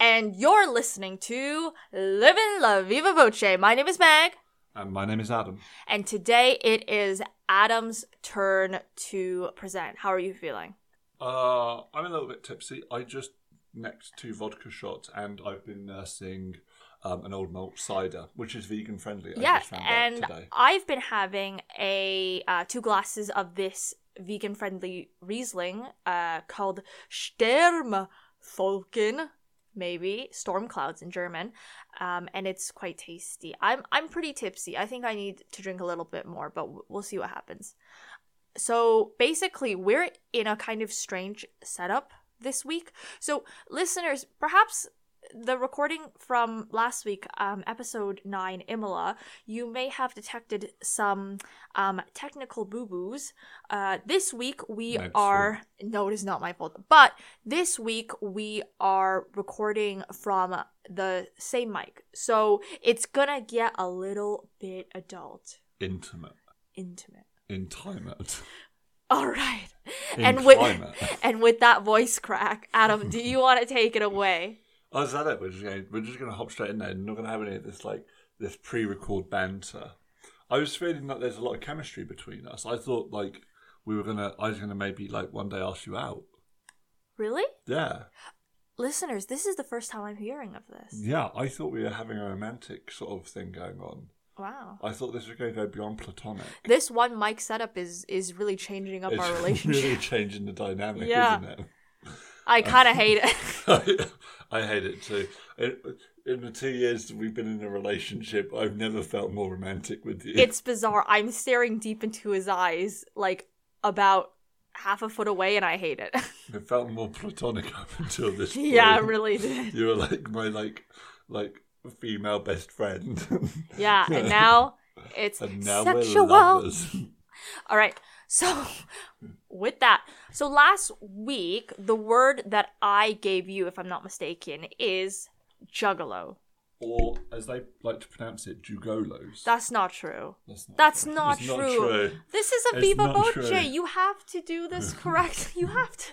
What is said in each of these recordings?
And you're listening to Living La Viva Voce. My name is Meg, And my name is Adam. and today it is Adam's turn to present. How are you feeling? Uh, I'm a little bit tipsy. I just necked two vodka shots, and I've been nursing um, an old malt cider, which is vegan friendly. I yeah, just found and out today. I've been having a uh, two glasses of this vegan-friendly Riesling uh, called Sturmfolken, maybe storm clouds in German, um, and it's quite tasty. I'm I'm pretty tipsy. I think I need to drink a little bit more, but we'll see what happens. So basically, we're in a kind of strange setup this week. So listeners, perhaps the recording from last week, um, episode nine, Imola, you may have detected some um, technical boo boos. Uh, this week we are no, it is not my fault. But this week we are recording from the same mic, so it's gonna get a little bit adult, Intimate, intimate. intimate, All right, in and with and with that voice crack, Adam, do you want to take it away? Oh, is that it? We're just going. We're just going to hop straight in there. and not going to have any of this like this pre-record banter. I was feeling that there's a lot of chemistry between us. I thought like we were gonna. I was gonna maybe like one day ask you out. Really? Yeah, Listeners, this is the first time I'm hearing of this. yeah. I thought we were having a romantic sort of thing going on. Wow. I thought this was going to go beyond platonic. This one mic setup is is really changing up it's our relationship. It's really changing the dynamic, Yeah. isn't it? I kind of hate it. I hate it too. In, in the two years that we've been in a relationship, I've never felt more romantic with you. it's bizarre. I'm staring deep into his eyes, like about half a foot away, and I hate it. It felt more platonic up until this point. yeah, it really did. You were like my like like female best friend. Yeah, and now it's and now sexual. All right. So, with that, so last week, the word that I gave you, if I'm not mistaken, is juggalo. Or as they like to pronounce it, jugolos. That's not true. That's not, That's true. not It's true. This is a It's Viva Voce. You have to do this correct. You have to.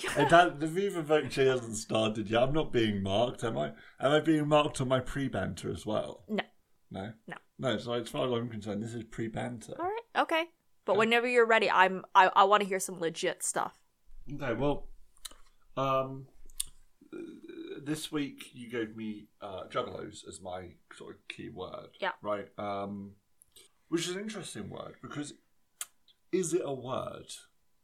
You Hey, that, the Viva Voce hasn't started yet. I'm not being marked, am I? Am I being marked on my pre-banter as well? No. No? No. No, so as far as I'm concerned, this is pre-banter. All right. Okay. But whenever you're ready, I'm. I, I want to hear some legit stuff. Okay, well, um, uh, this week you gave me uh, juggalos as my sort of key word. Yeah. Right. Um, which is an interesting word because is it a word?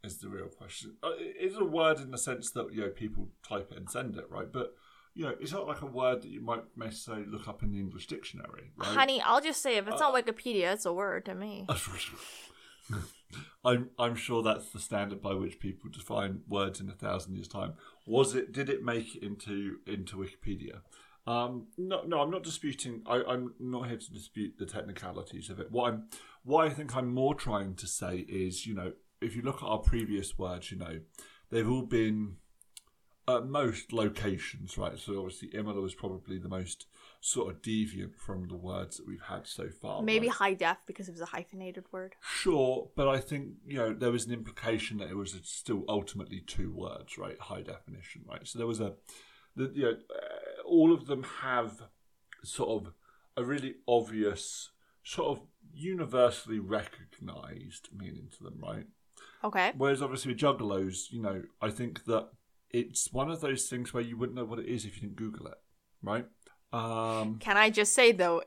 Is the real question. Uh, it is a word in the sense that you know people type it and send it, right? But you know, it's not like a word that you might necessarily look up in the English dictionary, right? Honey, I'll just say if it's on Wikipedia, it's a word to me. I'm I'm sure that's the standard by which people define words in a thousand years' time. Was it? Did it make it into into Wikipedia? Um, no, no, I'm not disputing. I, I'm not here to dispute the technicalities of it. What I'm, what I think I'm more trying to say is, you know, if you look at our previous words, you know, they've all been at most locations, right? So obviously, Imola was probably the most sort of deviant from the words that we've had so far. Maybe right? high def because it was a hyphenated word. Sure, but I think you know there was an implication that it was still ultimately two words, right? High definition, right? So there was a, the, you know, uh, all of them have sort of a really obvious, sort of universally recognised meaning to them, right? Okay. Whereas obviously with juggalos, you know, I think that it's one of those things where you wouldn't know what it is if you didn't Google it, right? Um, Can I just say though,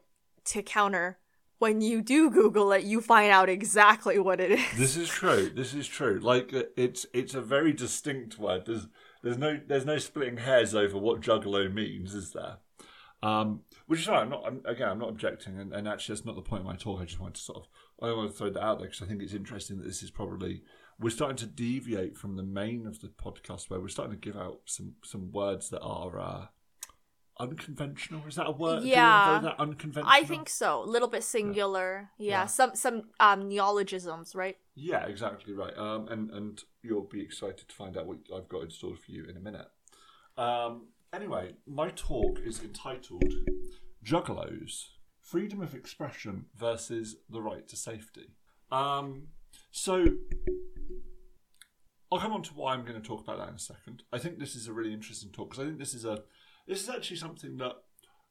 to counter, when you do Google it, you find out exactly what it is. This is true. This is true. Like uh, it's it's a very distinct word. There's there's no there's no splitting hairs over what juggalo means, is there? Um, which is. I'm not. I'm, again, I'm not objecting, and, and actually, that's not the point of my talk. I just wanted to sort of I want to throw that out there because I think it's interesting that this is probably we're starting to deviate from the main of the podcast where we're starting to give out some some words that are uh, unconventional. Is that a word? Yeah. that unconventional. I think so. A little bit singular. Yeah. Yeah. Some some um neologisms, right? Yeah, exactly right. Um, and and you'll be excited to find out what I've got in store for you in a minute. Um, Anyway, my talk is entitled Juggalos Freedom of Expression versus the Right to Safety. Um, so, I'll come on to why I'm going to talk about that in a second. I think this is a really interesting talk because I think this is a this is actually something that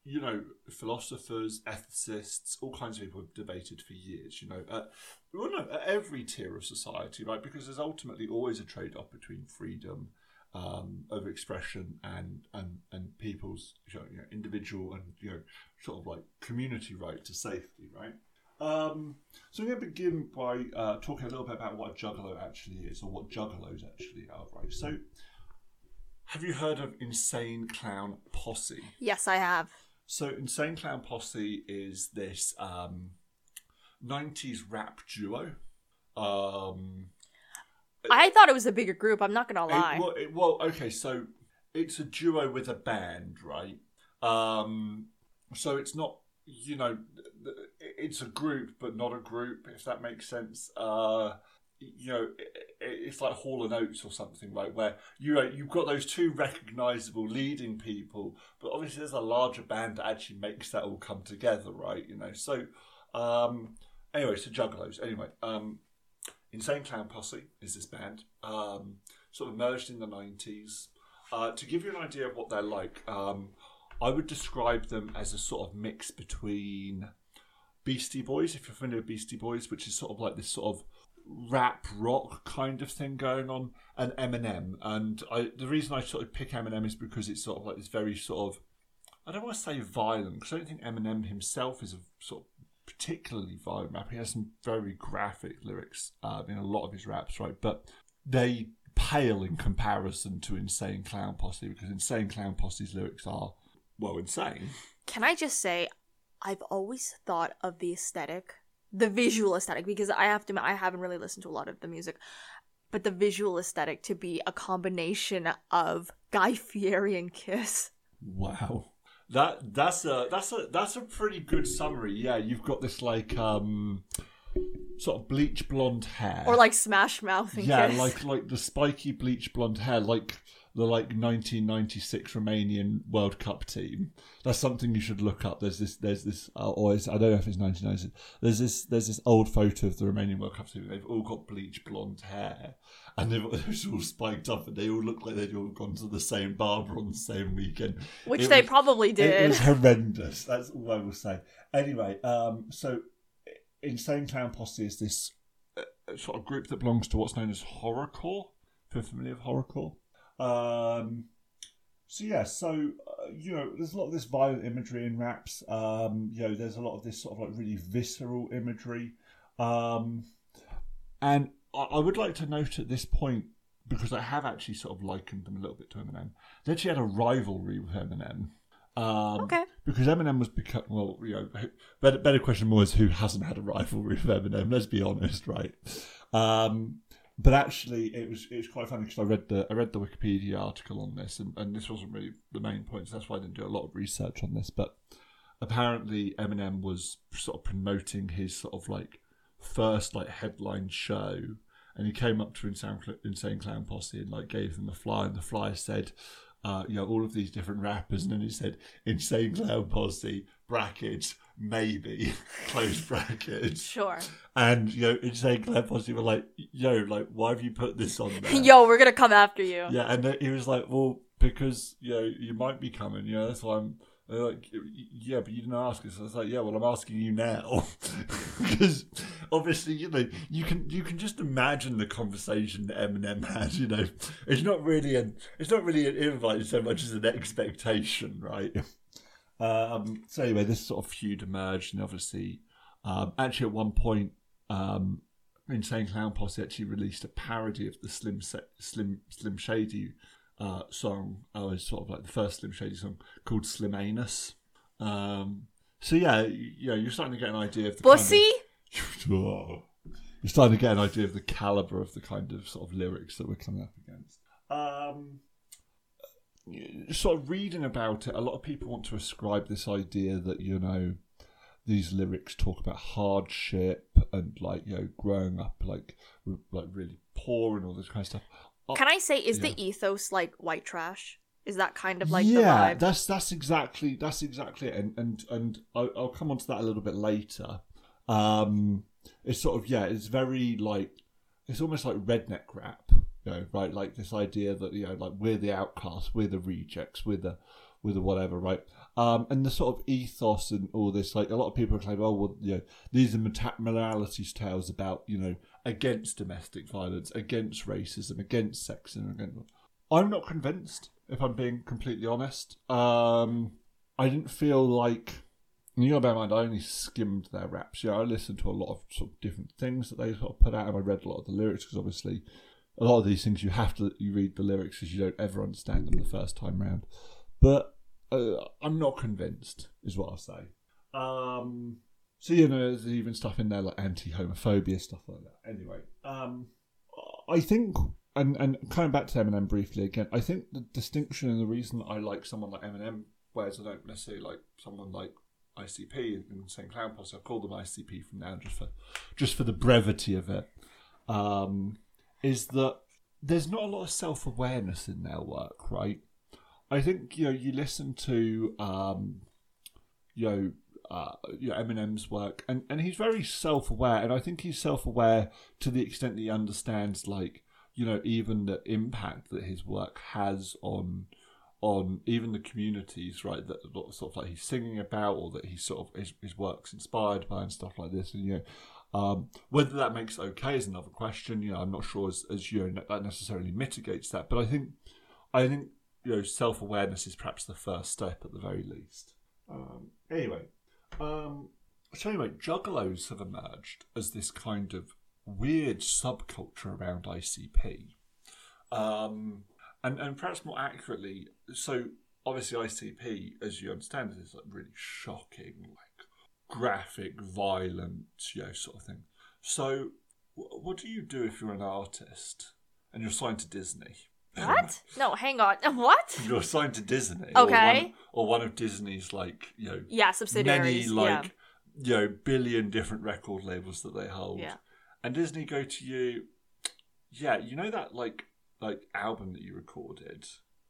you know philosophers, ethicists, all kinds of people have debated for years. You know, at, well, no, at every tier of society, right? Because there's ultimately always a trade off between freedom um, of expression and and and people's you know, individual and you know sort of like community right to safety, right? Um, so I'm going to begin by uh, talking a little bit about what a juggalo actually is, or what juggalos actually are, right? So, have you heard of Insane Clown Posse? Yes, I have. So, Insane Clown Posse is this um, 90s rap duo. Um, I thought it was a bigger group. I'm not gonna it- lie. well, it- well, okay, so it's a duo with a band, right? Um, so it's not, you know, it's a group, but not a group, if that makes sense. Uh, you know, it's like Hall and Oates or something, right? Where you know, you've got those two recognizable leading people, but obviously there's a larger band that actually makes that all come together, right? You know, so um, anyway, so Juggalos. Anyway, um, Insane Clown Posse is this band, um, sort of emerged in the 90s. Uh, to give you an idea of what they're like, um, I would describe them as a sort of mix between Beastie Boys, if you're familiar with Beastie Boys, which is sort of like this sort of rap rock kind of thing going on, and Eminem. And I, the reason I sort of pick Eminem is because it's sort of like this very sort of, I don't want to say violent, because I don't think Eminem himself is a sort of particularly violent rapper. He has some very graphic lyrics uh, in a lot of his raps, right? But they pale in comparison to Insane Clown Posse because Insane Clown Posse's lyrics are, well, insane. Can I just say, I've always thought of the aesthetic, the visual aesthetic, because I have to admit, I haven't really listened to a lot of the music, but the visual aesthetic to be a combination of Guy Fieri and Kiss. Wow. That that's a that's a that's a pretty good summary. Yeah, you've got this like um sort of bleach blonde hair. Or like Smash Mouth and yeah, Kiss. like like the spiky bleach blonde hair, like the like 1996 Romanian World Cup team. That's something you should look up. There's this, there's this, uh, or it's, I don't know if it's 1996. There's this, there's this old photo of the Romanian World Cup team. They've all got bleach blonde hair, and they've they're all spiked up, and they all look like they'd all gone to the same barber on the same weekend. Which It they was- probably did. It was horrendous. That's all I will say. Anyway, um, so Insane Clown Posse is this uh, sort of group that belongs to what's known as horrorcore. If you're familiar with horrorcore. Um, so yeah, so uh, you know, there's a lot of this violent imagery in raps. Um, you know, there's a lot of this sort of like really visceral imagery. Um, and I, I would like to note at this point because I have actually sort of likened them a little bit to Eminem. They actually had a rivalry with Eminem. Um, Okay. Because Eminem was become well, you know, better better question more is who hasn't had a rivalry with Eminem? Let's be honest, right? Um, but actually, it was it was quite funny because I read the I read the Wikipedia article on this, and, and this wasn't really the main point. So that's why I didn't do a lot of research on this. But apparently, Eminem was sort of promoting his sort of like first like headline show, and he came up to Insane, Insane Clown Posse and like gave them a flyer, and the flyer said, uh, you know, all of these different rappers, and then he said Insane Clown Posse brackets maybe close brackets, Sure. and you know, Insane Clown Posse were like, yo, like why have you put this on there? Yo, we're gonna come after you. Yeah, and he was like, "Well, because you know you might be coming, you know, that's why I'm." like, yeah, but you didn't ask us. I was like, yeah, well, I'm asking you now, because obviously, you know, you can you can just imagine the conversation that Eminem had. You know, it's not really an it's not really an invite so much as an expectation, right? Um, so anyway, this sort of feud emerged, and obviously, um, actually, at one point, um, Insane Clown Posse actually released a parody of the Slim Slim Slim Shady uh, song. Oh, it's sort of like the first Slim Shady song called Slim Anus. Um, so yeah, you, know, you're starting to get an idea of the kind of- Bussy? Oh. You're starting to get an idea of the caliber of the kind of sort of lyrics that we're coming up against. Um, sort of reading about it, a lot of people want to ascribe this idea that you know these lyrics talk about hardship and like you know growing up like like really poor and all this kind of stuff. Can I say, is Yeah. the ethos like white trash? Is that kind of like the yeah, vibe? that's that's exactly that's exactly it. And and and I'll, I'll come on to that a little bit later. Um, it's sort of yeah, it's very like it's almost like redneck rap, you know, right? Like this idea that you know, like we're the outcasts, we're the rejects, we're the we're the whatever, right? Um, and the sort of ethos and all this, like a lot of people claim, oh well, you know, these are meta- moralities tales about you know against domestic violence, against racism, against sexism. Against... I'm not convinced, if I'm being completely honest. Um, I didn't feel like. You know, bear in mind, I only skimmed their raps. Yeah, I listened to a lot of sort of different things that they sort of put out, and I read a lot of the lyrics because obviously, a lot of these things you have to you read the lyrics because you don't ever understand them the first time round. But uh, I'm not convinced, is what I'll say. Um, so you know, there's even stuff in there like anti-homophobia stuff like that. Anyway, um, I think, and and coming back to Eminem briefly again, I think the distinction and the reason I like someone like Eminem, whereas I don't necessarily like someone like ICP Insane Clown Posse. I'll call them ICP from now just for just for the brevity of it. Um, is that there's not a lot of self awareness in their work, right? I think you know you listen to um, you know uh, you know, Eminem's work, and, and he's very self aware, and I think he's self aware to the extent that he understands, like you know, even the impact that his work has on on even the communities, right? That sort of like he's singing about, or that he sort of his, his work's inspired by, and stuff like this, and you know. Um, whether that makes it okay is another question. You know, I'm not sure as, as you know that necessarily mitigates that, but I think I think you know self awareness is perhaps the first step at the very least. Um, anyway, um, so anyway, juggalos have emerged as this kind of weird subculture around ICP, um, and and perhaps more accurately, so obviously ICP, as you understand, is like really shocking, graphic, violent, you know, sort of thing. So, what do you do if you're an artist and you're signed to Disney? What? No, hang on. What? You're signed to Disney. Okay. Or one, or one of Disney's like you know Yeah, many subsidiaries. like you know billion different record labels that they hold. Yeah. And Disney go to you, yeah, you know that like like album that you recorded.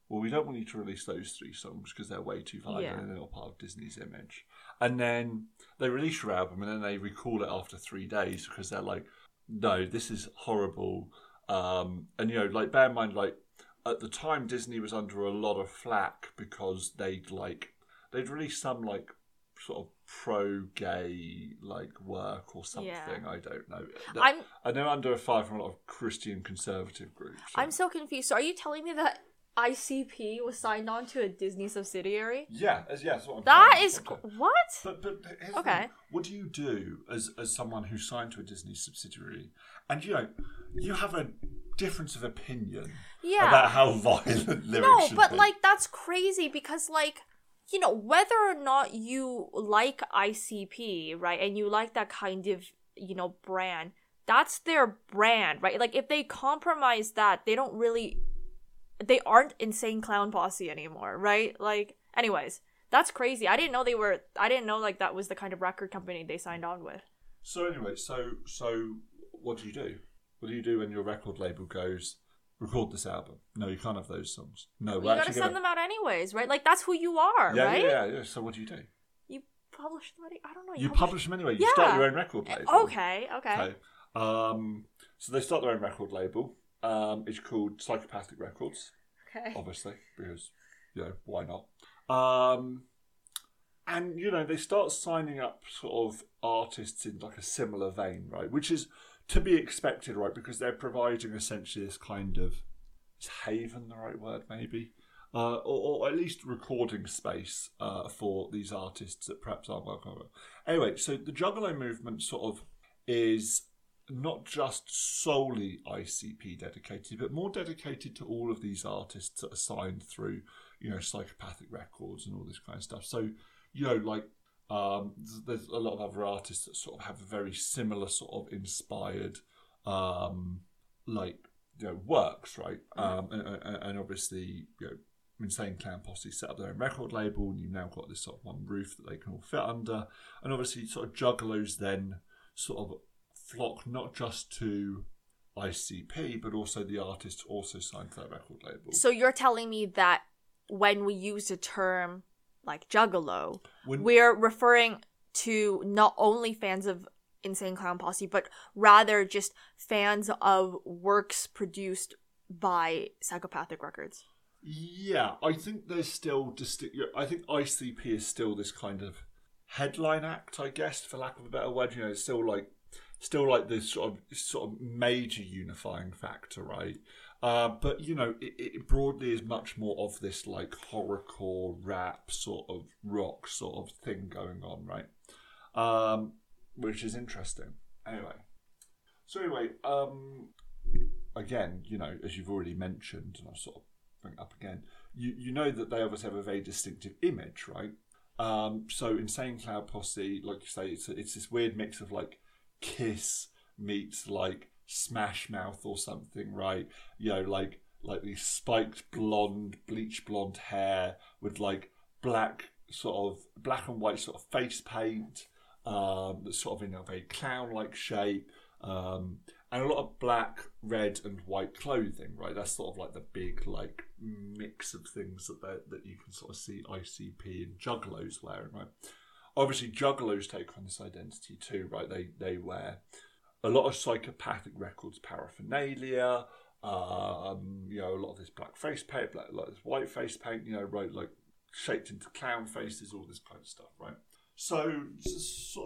Well, we don't want you to release those three songs because they're way too violent Yeah. and they're not part of Disney's image. And then they release your album and then they recall it after three days because they're like, no, this is horrible. Um, and you know, like bear in mind, like at the time Disney was under a lot of flack because they'd like they'd released some like sort of pro gay like work or something. Yeah. I don't know. I'm and they're under fire from a lot of Christian conservative groups. I'm so confused. So are you telling me that ICP was signed on to a Disney subsidiary? yeah, as yeah, that's what I'm That is what? But but Okay. thing. what do you do as as someone who's signed to a Disney subsidiary, and you know you have a difference of opinion Yeah. about how violent lyrics No, but be? like that's crazy because like you know whether or not you like ICP, right? And you like that kind of, you know, brand, that's their brand, right? Like if they compromise that, they don't really they aren't insane clown posse anymore, right? Like anyways, that's crazy. I didn't know they were I didn't know like that was the kind of record company they signed on with. So anyway, so so what do you do? What do you do when your record label goes record this album? No, you can't have those songs. No, you gotta send gonna. them out anyways, right? Like that's who you are, yeah, right? yeah, yeah, yeah. So what do you do? You publish them. any- I don't know. You publish them anyway. You Yeah. start your own record label. Okay, okay. Okay. Um, so they start their own record label. Um, it's called Psychopathic Records, Okay. obviously, because you know why not? Um, and you know they start signing up sort of artists in like a similar vein, right? Which is to be expected, right? Because they're providing essentially this kind of is haven the right word, maybe, uh, or, or at least recording space uh, for these artists that perhaps aren't well covered. Anyway, so the Juggalo movement sort of is not just solely ICP dedicated, but more dedicated to all of these artists that are signed through, you know, psychopathic records and all this kind of stuff. So, you know, like um, there's a lot of other artists that sort of have a very similar sort of inspired, um, like you know, works, right? Um, and, and, and obviously, you know, Insane Clown Posse set up their own record label, and you've now got this sort of one roof that they can all fit under. And obviously, sort of juggalos then sort of flock not just to ICP, but also the artists also signed to that record label. So you're telling me that when we use the term like juggalo, When- we're referring to not only fans of Insane Clown Posse, but rather just fans of works produced by Psychopathic Records. Yeah, I think there's still distinct. I think ICP is still this kind of headline act, I guess, for lack of a better word. You know, it's still like, still like this sort of sort of major unifying factor, right? Uh, but you know, it, it broadly is much more of this like horrorcore rap sort of rock sort of thing going on, right? Um, which is interesting. Anyway, so anyway, um, again, you know, as you've already mentioned, and I'll sort of bring it up again, you, you know that they obviously have a very distinctive image, right? Um, so Insane Clown Posse, like you say, it's, it's this weird mix of like Kiss meets like Smash Mouth or something, right? You know, like like these spiked blonde, bleach blonde hair with like black sort of black and white sort of face paint, um, that's sort of in a very clown-like shape, um, and a lot of black, red, and white clothing. Right, that's sort of like the big like mix of things that that you can sort of see ICP and Juggalos wearing. Right, obviously Juggalos take on this identity too. Right, they they wear a lot of psychopathic records paraphernalia. Um, you know, a lot of this black face paint, black, like this white face paint. You know, right, like shaped into clown faces, all this kind of stuff, right? So,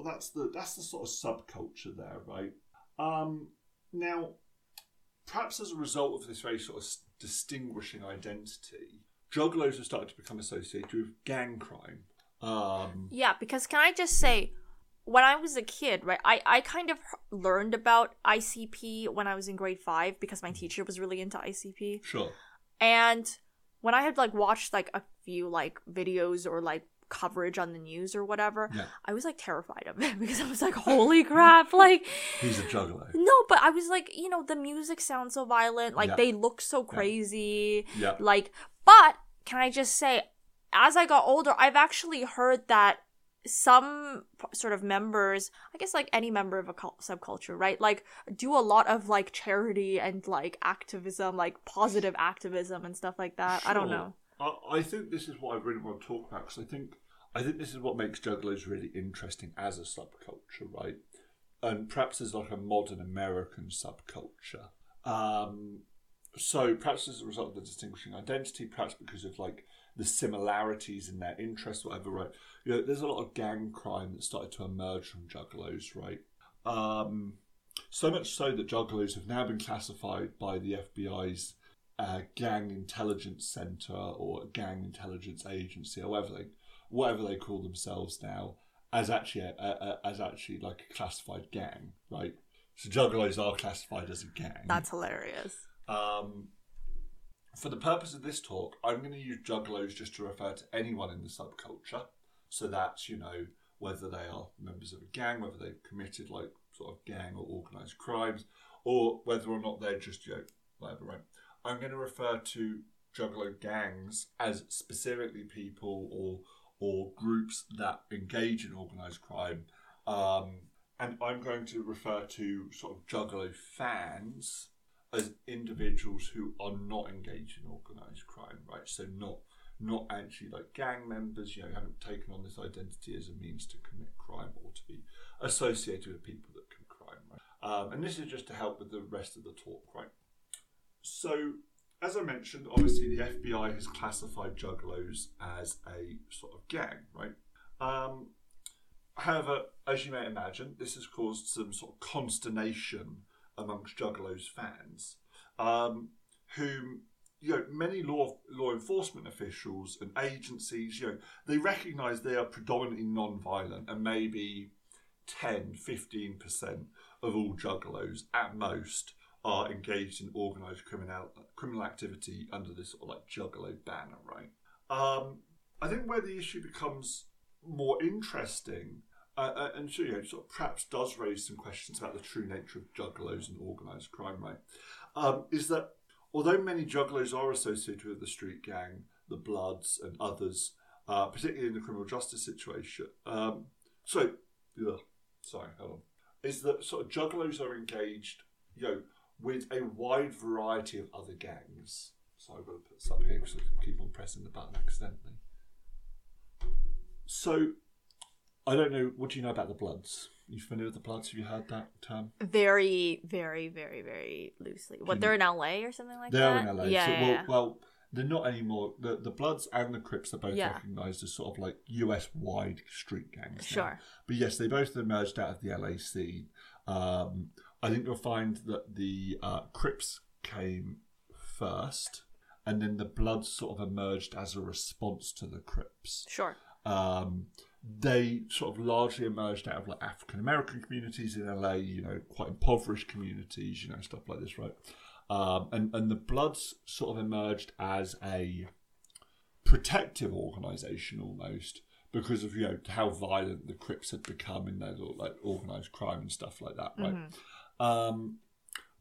that's the that's the sort of subculture there, right? Um, now, perhaps as a result of this very sort of distinguishing identity, juggalos have started to become associated with gang crime. Um, Yeah, because can I just say, when I was a kid, right, I, I kind of learned about ICP when I was in grade five because my teacher was really into ICP. sure. And when I had like watched like a few like videos or like coverage on the news or whatever, Yeah. I was like terrified of it because I was like, holy crap, like He's a juggler. no, but I was like, you know, the music sounds so violent, like Yeah. they look so crazy. Yeah. Like, but can I just say, as I got older, I've actually heard that some sort of members, I guess like any member of a subculture, right? Like do a lot of like charity and like activism, like positive activism and stuff like that. I don't know. I, I think this is what I really want to talk about because I think I think this is what makes juggalos really interesting as a subculture, right? And perhaps as like a modern American subculture. Um, so perhaps as a result of the distinguishing identity, perhaps because of like the similarities in their interests, whatever, right? You know, there's a lot of gang crime that started to emerge from juggalos, right? Um, so much so that juggalos have now been classified by the FBI's uh, gang intelligence center or gang intelligence agency, or whatever they whatever they call themselves now, as actually a, a, a- as actually like a classified gang, right? So juggalos are classified as a gang. That's hilarious. Um, for the purpose of this talk, I'm going to use juggalos just to refer to anyone in the subculture. So that's, you know, whether they are members of a gang, whether they've committed like sort of gang or organised crimes, or whether or not they're just, you know, whatever, right? I'm going to refer to juggalo gangs as specifically people or or groups that engage in organised crime. Um, and I'm going to refer to sort of juggalo fans as individuals who are not engaged in organised crime, right? So not not actually like gang members, you know, haven't taken on this identity as a means to commit crime or to be associated with people that commit crime, right? Um, and this is just to help with the rest of the talk, right? So, as I mentioned, obviously the FBI has classified juggalos as a sort of gang, right? Um, however, as you may imagine, this has caused some sort of consternation amongst Juggalos fans, um, whom you know many law law enforcement officials and agencies, you know, they recognise they are predominantly non-violent and maybe 10, 15 percent of all Juggalos at most are engaged in organised criminal criminal activity under this sort of like Juggalo banner, right? Um, I think where the issue becomes more interesting uh, uh, and so, you know, sort of perhaps does raise some questions about the true nature of juggalos and organised crime, right? Um, is that although many juggalos are associated with the street gang, the Bloods, and others, uh, particularly in the criminal justice situation, um, so, ugh, sorry, hold on, is that sort of juggalos are engaged, you know, with a wide variety of other gangs. So I've got to put this up here because I keep on pressing the button accidentally. So I don't know. What do you know about the Bloods? You familiar with the Bloods? Have you heard that term? Very, very, very, very loosely. What they're in LA or something like that? They're in LA. Yeah, so, yeah, well, yeah. well, they're not anymore. The the Bloods and the Crips are both Yeah. recognised as sort of like US wide street gangs. now. Sure. But yes, they both emerged out of the LA scene. Um, I think you'll find that the uh, Crips came first, and then the Bloods sort of emerged as a response to the Crips. Sure. Um, they sort of largely emerged out of like African American communities in LA, you know, quite impoverished communities, you know, stuff like this, right? Um, and and the Bloods sort of emerged as a protective organisation almost because of you know how violent the Crips had become in their like organised crime and stuff like that, right? Um,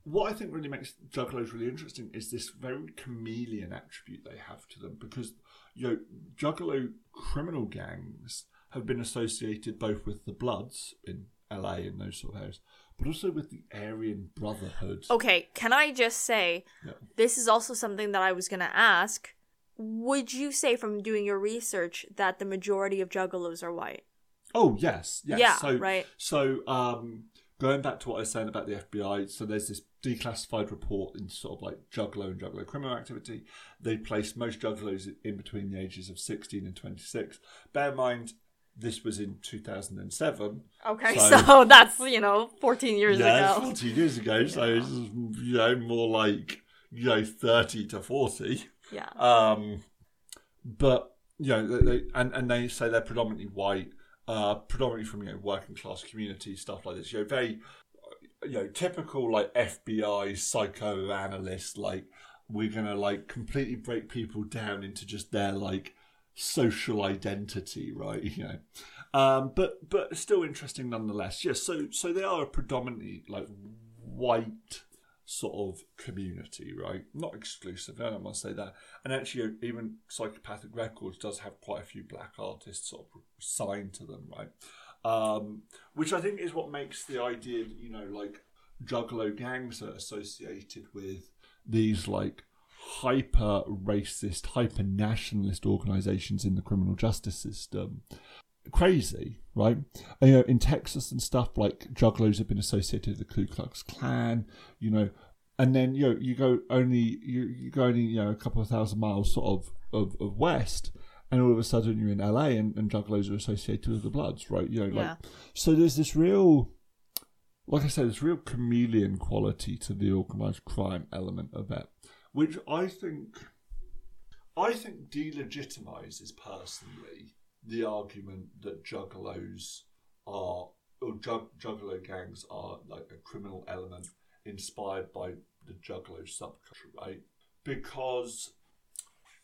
what I think really makes Juggalos really interesting is this very chameleon attribute they have to them because you know Juggalo criminal gangs have been associated both with the Bloods in LA and those sort of areas, but also with the Aryan Brotherhood. Okay, can I just say Yeah. this is also something that I was going to ask. Would you say from doing your research that the majority of juggalos are white? Oh yes, yes. Yeah, so, right. So um, going back to what I was saying about the FBI, so there's this declassified report in sort of like Juggalo and Juggalo criminal activity. They place most Juggalos in between the ages of 16 and 26. Bear in mind, this was in 2007. Okay, So- so, that's, you know, 14 years yeah, ago. 40 years ago. So is, you know, more like, you know, 30 to 40. Yeah. Um, but you know, they, they and and they say they're predominantly white, uh, predominantly from you know working class communities, stuff like this. You know, very you know typical like FBI psychoanalyst. Like we're gonna like completely break people down into just their like social identity, right? You know, um, but but still interesting nonetheless. Yes, so so they are a predominantly like white sort of community, right? Not exclusive, I don't want to say that. And actually, even Psychopathic Records does have quite a few black artists sort of signed to them, right? Um, which I think is what makes the idea, you know, like Juggalo gangs are associated with these like hyper racist, hyper nationalist organizations in the criminal justice system crazy, right? And, you know, in Texas and stuff, like juggalos have been associated with the Ku Klux Klan, you know, and then you know you go only you, you go only you know a couple of thousand miles sort of, of, of west, and all of a sudden you're in LA and, and juggalos are associated with the Bloods, right? You know, like Yeah. so there's this real. Like I said, this real chameleon quality to the organised crime element of it, which I think, I think delegitimizes personally the argument that juggalos are or jug, juggalo gangs are like a criminal element inspired by the juggalo subculture, right? Because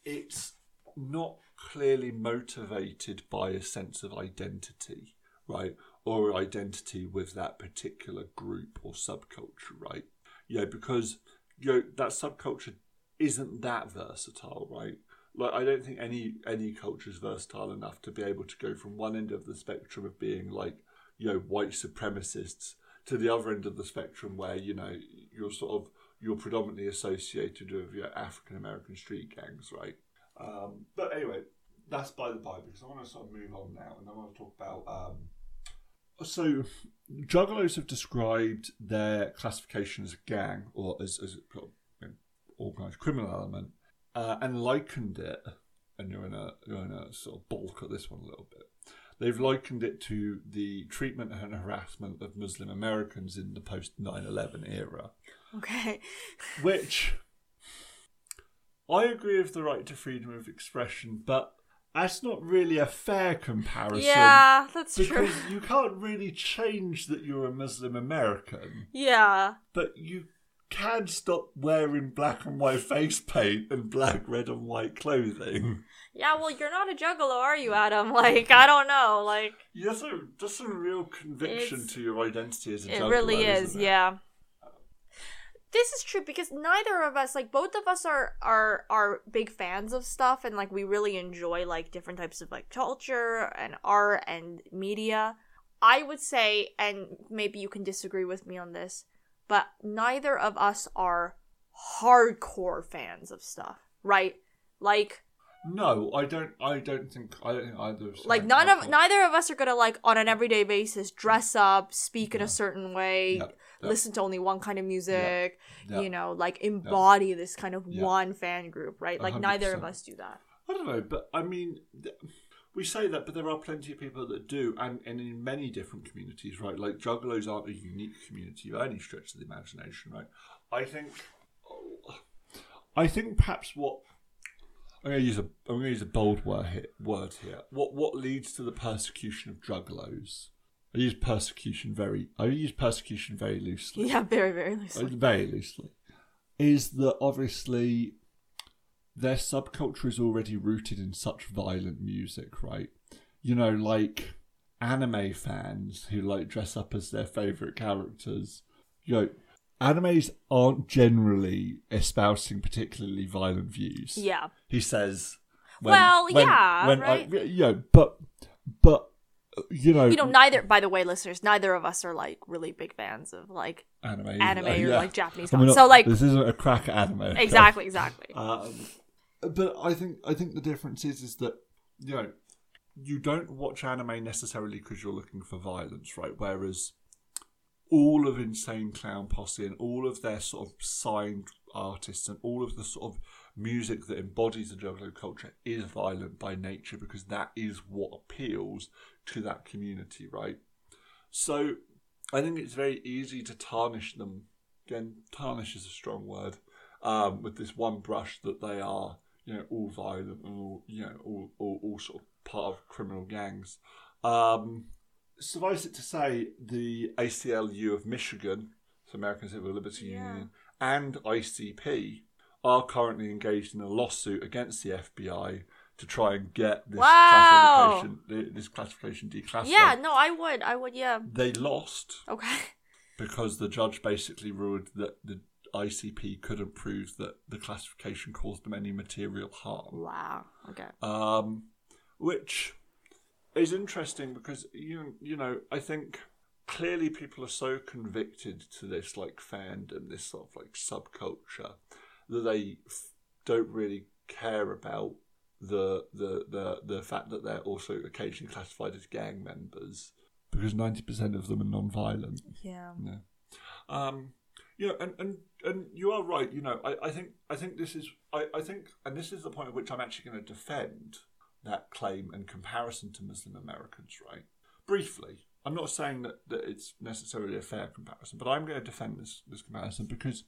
it's not clearly motivated by a sense of identity, right? Or identity with that particular group or subculture, right? Yeah, because you know that subculture isn't that versatile, right? Like I don't think any any culture is versatile enough to be able to go from one end of the spectrum of being like you know white supremacists to the other end of the spectrum where you know you're sort of you're predominantly associated with your African American street gangs, right? Um, but anyway, that's by the by because I want to sort of move on now and I want to talk about. Um, so, Juggalos have described their classification as a gang or as, as an organised criminal element uh, and likened it, and you're in a you're in a sort of bulk at this one a little bit. They've likened it to the treatment and harassment of Muslim Americans in the post 9/11 era, Okay. which I agree with the right to freedom of expression, but that's not really a fair comparison. Yeah, that's true. Because you can't really change that you're a Muslim American, Yeah. but you can stop wearing black and white face paint and black, red, and white clothing. Yeah, well, you're not a juggalo, are you, Adam? Like, I don't know. Like, There's some, there's some real conviction to your identity as a it juggalo, It really is, yeah. This is true because neither of us, like, both of us are are are big fans of stuff, and like we really enjoy like different types of like culture and art and media. I would say, and maybe you can disagree with me on this, but neither of us are hardcore fans of stuff. right? Like No, I don't. I don't think. I don't think either. of like none of neither of us are gonna like on an everyday basis dress up, speak in a certain way, listen to only one kind of music, you know, like embody this kind of one fan group, right? Like neither of us do that. I don't know, but I mean, th- we say that, but there are plenty of people that do, and, and in many different communities, right? Like Juggalos aren't a unique community by any stretch of the imagination, right? I think, I think perhaps what I'm going to use a I'm going to use a bold word here, word here. What what leads to the persecution of Juggalos? I use persecution very. I use persecution very loosely. Yeah, very very loosely. Uh, very loosely, is that obviously their subculture is already rooted in such violent music, right? You know, like anime fans who like dress up as their favorite characters. You know, animes aren't generally espousing particularly violent views. Yeah. He says. Well, yeah, right? I, you know, but but you know, You know, neither by the way, listeners, neither of us are like really big fans of like anime, anime uh, or yeah. like Japanese not- So like this isn't a crack anime. okay? exactly, exactly. Um, but I think I think the difference is is that you know you don't watch anime necessarily because you're looking for violence, right? Whereas all of Insane Clown Posse and all of their sort of signed artists and all of the sort of music that embodies the Juggalo culture is violent by nature because that is what appeals to that community, right? So I think it's very easy to tarnish them. Again, tarnish is a strong word. Um, with this one brush that they are, you know, all violent and all, you know, all, all, all sort of part of criminal gangs. Um, suffice it to say, the ACLU of Michigan, so American Civil Liberty Yeah. Union, and ICP are currently engaged in a lawsuit against the FBI to try and get this Wow. classification, this classification declassified. Yeah, no, I would. I would, yeah. They lost Okay. because the judge basically ruled that the ICP couldn't prove that the classification caused them any material harm. Wow. Okay. Um, which is interesting because you you know I think clearly people are so convicted to this like fandom, this sort of like subculture that they f- don't really care about the the the the fact that they're also occasionally classified as gang members because ninety percent of them are non-violent. Yeah. No. Um, you know, and, and, and you are right. You know, I, I think I think this is I, I think, and this is the point at which I'm actually going to defend that claim and comparison to Muslim Americans. Right, briefly. I'm not saying that, that it's necessarily a fair comparison, but I'm going to defend this this comparison because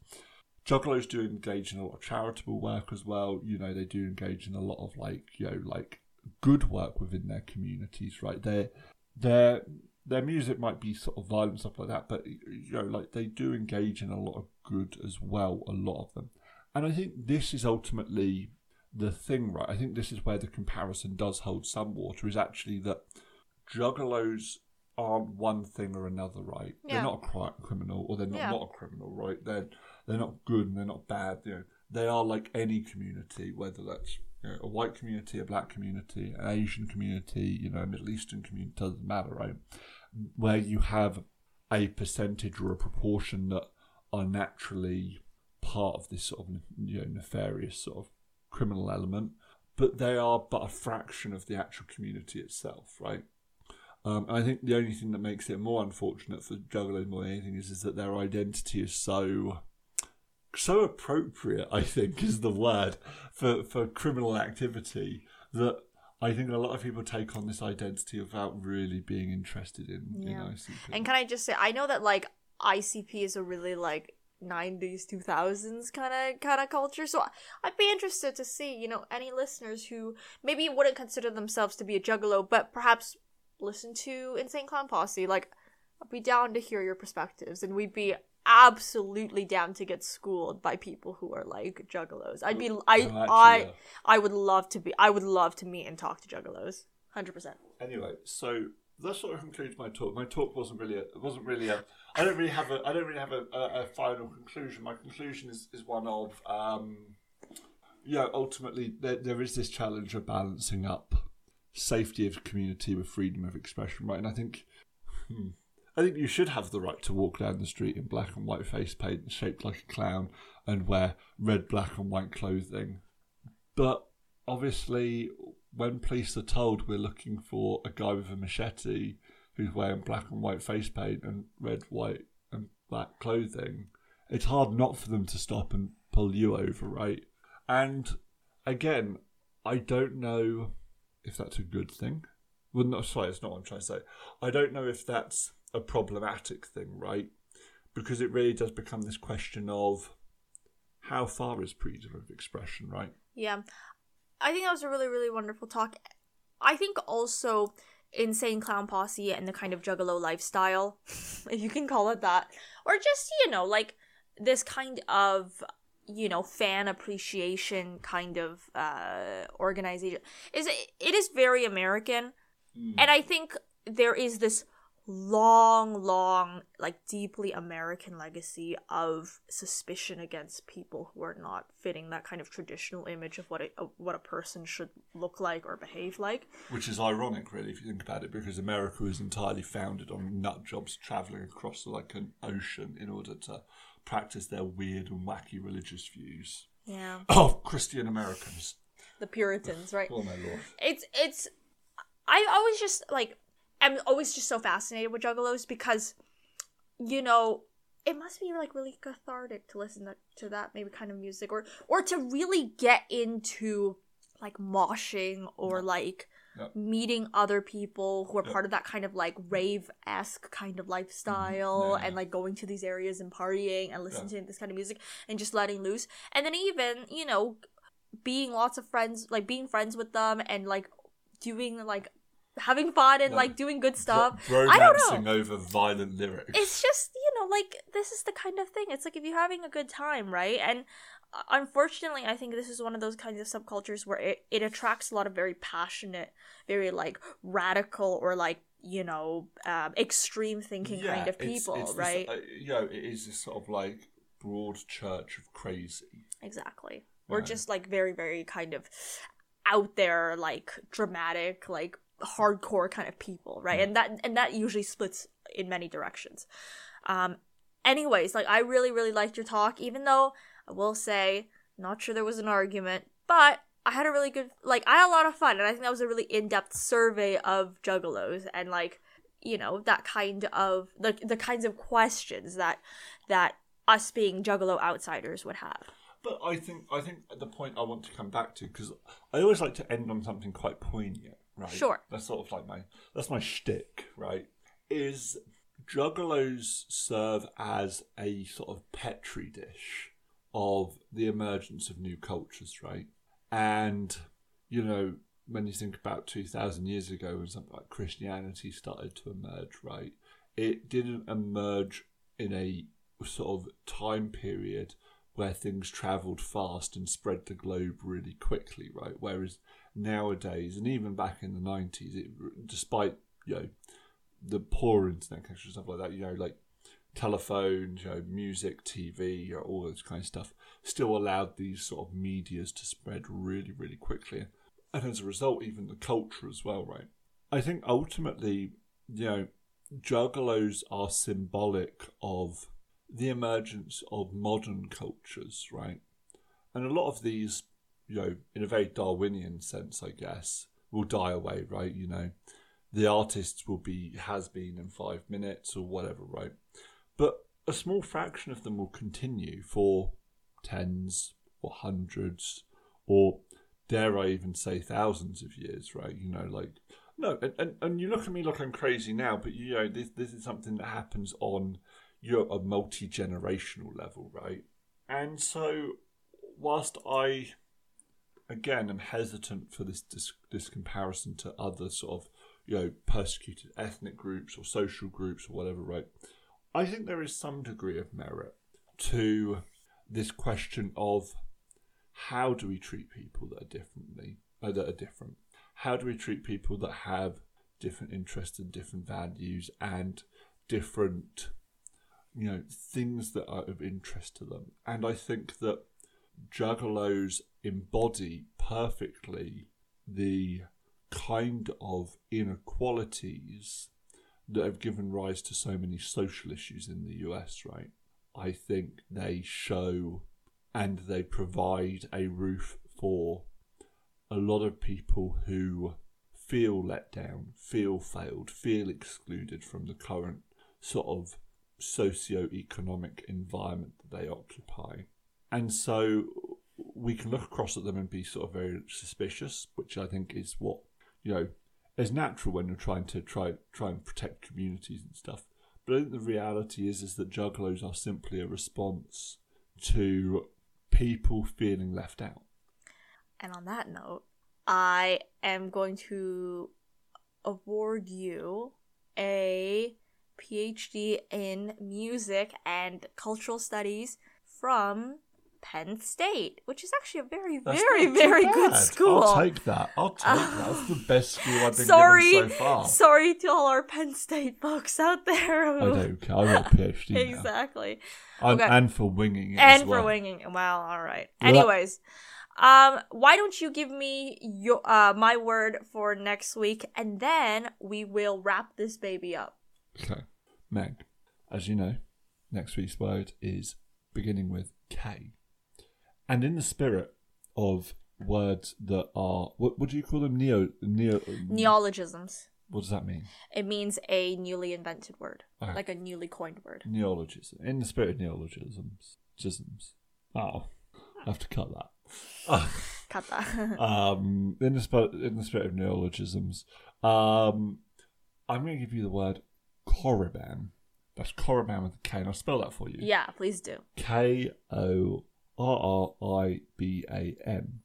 Juggalos do engage in a lot of charitable work as well. You know, they do engage in a lot of like you know like good work within their communities. Right, they're they're their music might be sort of violent stuff like that, but you know, like they do engage in a lot of good as well, a lot of them. And I think this is ultimately the thing, right? I think this is where the comparison does hold some water, is actually that juggalos aren't one thing or another, right? Yeah. They're not a cri- criminal, or they're not, Yeah. not a criminal, right? They're they're not good and they're not bad. You know, they are like any community, whether that's you know, a white community, a black community, an Asian community, you know, a Middle Eastern community, doesn't matter, right? Where you have a percentage or a proportion that are naturally part of this sort of you know nefarious sort of criminal element, but they are but a fraction of the actual community itself, right? Um, I think the only thing that makes it more unfortunate for Juggalos more than anything is, is that their identity is so so appropriate. I think is the word for for criminal activity that I think a lot of people take on this identity without really being interested in, in Yeah. ICP. And can I just say, I know that like ICP is a really like 90s 2000s kind of kind of culture. So i'd be interested to see you know any listeners who maybe wouldn't consider themselves to be a juggalo but perhaps listen to insane clown posse. Like i'd be down to hear your perspectives and we'd be absolutely down to get schooled by people who are like juggalos. I'd be i actually, i yeah. i would love to be i would love to meet and talk to juggalos. 100% Anyway, so that sort of concludes my talk. My talk wasn't really a, it wasn't really a. I don't really have a. I don't really have a, a, a final conclusion. My conclusion is, is one of, um, yeah. Ultimately, there, there is this challenge of balancing up safety of community with freedom of expression, right? And I think, hmm, I think you should have the right to walk down the street in black and white face paint, shaped like a clown, and wear red, black, and white clothing. But obviously, when police are told we're looking for a guy with a machete who's wearing black and white face paint and red, white, and black clothing, it's hard not for them to stop and pull you over, right? And again, I don't know if that's a good thing. Well, no, sorry, it's not what I'm trying to say. I don't know if that's a problematic thing, right? Because it really does become this question of how far is freedom of expression, right? Yeah. I think that was a really, really wonderful talk. I think also Insane Clown Posse and the kind of juggalo lifestyle, if you can call it that, or just, you know, like this kind of you know fan appreciation kind of uh organization is it is very american Mm. and i think there is this long long like deeply american legacy of suspicion against people who are not fitting that kind of traditional image of what a, of what a person should look like or behave like Which is ironic, really, if you think about it, because America is entirely founded on nut jobs travelling across like an ocean in order to practice their weird and wacky religious views yeah of Christian Americans. the puritans right Oh my lord! it's it's I always just like I'm always just so fascinated with juggalos because you know it must be like really cathartic to listen to, to that maybe kind of music or or to really get into like moshing or like Yep. meeting other people who are Yep. part of that kind of like rave esque kind of lifestyle Mm-hmm. Yeah, and like going to these areas and partying and listening Yeah. to this kind of music and just letting loose and then even you know being lots of friends like being friends with them and like doing like having fun and Yeah. like doing good stuff I don't know. over violent lyrics. it's just you know like this is the kind of thing it's like if you're having a good time right and uh, unfortunately i think this is one of those kinds of subcultures where it, it attracts a lot of very passionate very like radical or like you know um, extreme thinking kind of people it's this, right uh, you know, it is this sort of like broad church of crazy. exactly or Yeah. just like very very kind of out there like dramatic like hardcore kind of people right? Yeah. and that and that usually splits in many directions. Um anyways like i really really liked your talk even though i will say not sure there was an argument but i had a really good like i had a lot of fun and i think that was a really in-depth survey of juggalos and like you know that kind of the the kinds of questions that that us being juggalo outsiders would have. But I think I think the point I want to come back to because I always like to end on something quite poignant, right? Sure. That's sort of like my that's my shtick, right? Is juggalos serve as a sort of petri dish of the emergence of new cultures, right? And you know when you think about two thousand years ago when something like Christianity started to emerge, right? It didn't emerge in a sort of time period where things travelled fast and spread the globe really quickly, right? Whereas nowadays, and even back in the nineties, it despite you know the poor internet connection stuff like that, you know, like telephones, you know, music, TV, you know, all this kind of stuff, still allowed these sort of medias to spread really, really quickly, and as a result, even the culture as well, right? I think ultimately, you know, juggalos are symbolic of the emergence of modern cultures, right? And a lot of these, you know, in a very Darwinian sense, I guess, will die away, right? You know, the artists will be has been in five minutes or whatever, right? But a small fraction of them will continue for tens or hundreds or dare I even say thousands of years, right? You know, like no, and, and, and you look at me like I'm crazy now, but you know, this this is something that happens on you know, a multi generational level, right? And so, whilst I again am hesitant for this, this this comparison to other sort of you know persecuted ethnic groups or social groups or whatever, right? I think there is some degree of merit to this question of how do we treat people that are differently uh, that are different? How do we treat people that have different interests and different values and different you know things that are of interest to them? And I think that juggalos embody perfectly the kind of inequalities that have given rise to so many social issues in the US, right? I think they show and they provide a roof for a lot of people who feel let down, feel failed, feel excluded from the current sort of socio-economic environment that they occupy. And so we can look across at them and be sort of very suspicious, which I think is what, you know, is natural when you're trying to try try and protect communities and stuff. But I think the reality is is that juggalos are simply a response to people feeling left out. And on that note, I am going to award you a PhD in music and cultural studies from Penn State, which is actually a very, That's very, very good school. I'll take that. I'll take that. That's the best school I've been sorry, given so far. sorry to all our Penn State folks out there. I don't care. I got a PhD now. exactly. And, Okay. and for winging it and as well. for winging. Well, all right. Well, Anyways, um, why don't you give me your uh my word for next week, and then we will wrap this baby up. Okay. Meg, as you know, next week's word is beginning with K. And in the spirit of words that are, what, do you call them? Neo, neo, Neologisms. what does that mean? It means a newly invented word, Okay. like a newly coined word. Neologism. In the spirit of neologisms. Gisms. Oh, I have to cut that. Cut that. um, in the spirit, in the spirit of neologisms, um, I'm going to give you the word Korriban. That's Korriban with a K, and I'll spell that for you. yeah, please do. K O R R I B A N.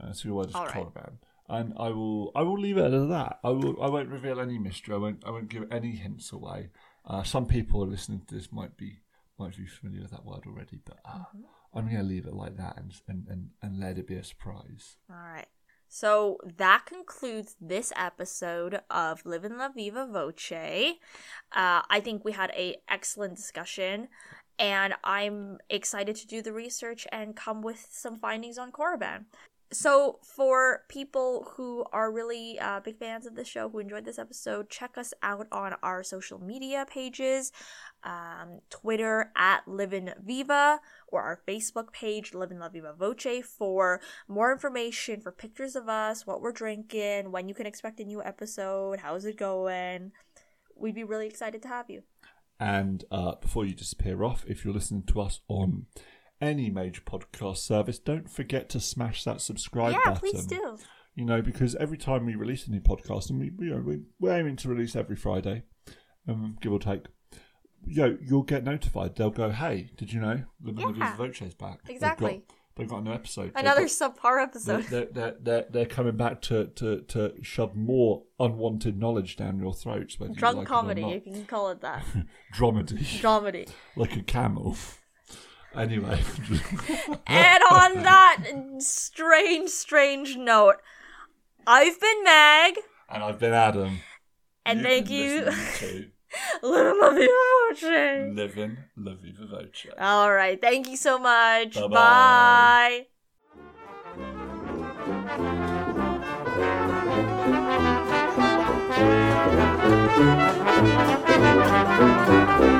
Uh, so your word is right. Korriban. And I will, I will leave it at that. I will, I won't reveal any mystery. I won't, I won't give any hints away. Uh, some people listening to this might be, might be familiar with that word already, but uh, Mm-hmm. I'm going to leave it like that and, and, and, and let it be a surprise. All right. So that concludes this episode of Living La Viva Voce. Uh, I think we had a excellent discussion, and I'm excited to do the research and come with some findings on Korriban. So, for people who are really uh, big fans of the show, who enjoyed this episode, check us out on our social media pages um, Twitter at Livin Viva, or our Facebook page, Livin La Viva Voce, for more information, for pictures of us, what we're drinking, when you can expect a new episode, how's it going. We'd be really excited to have you. And uh, before you disappear off, if you're listening to us on any major podcast service, don't forget to smash that subscribe yeah, button. please do. You know, because every time we release a new podcast, and we, you know, we, we're aiming to release every Friday, um, give or take. You know, you'll get notified. They'll go, "Hey, did you know La Yeah. Viva Voce's back? Exactly. They've got a new episode. Another got- subpar episode. they're, they're, they're, they're coming back to, to, to shove more unwanted knowledge down your throats. You Drunk like comedy, you can call it that. dramedy, Dramedy. like a camel. Anyway, and on that strange, strange note, I've been Meg, and I've been Adam. and You've thank you. Little La Living La All right. Thank you so much. Bye-bye. Bye.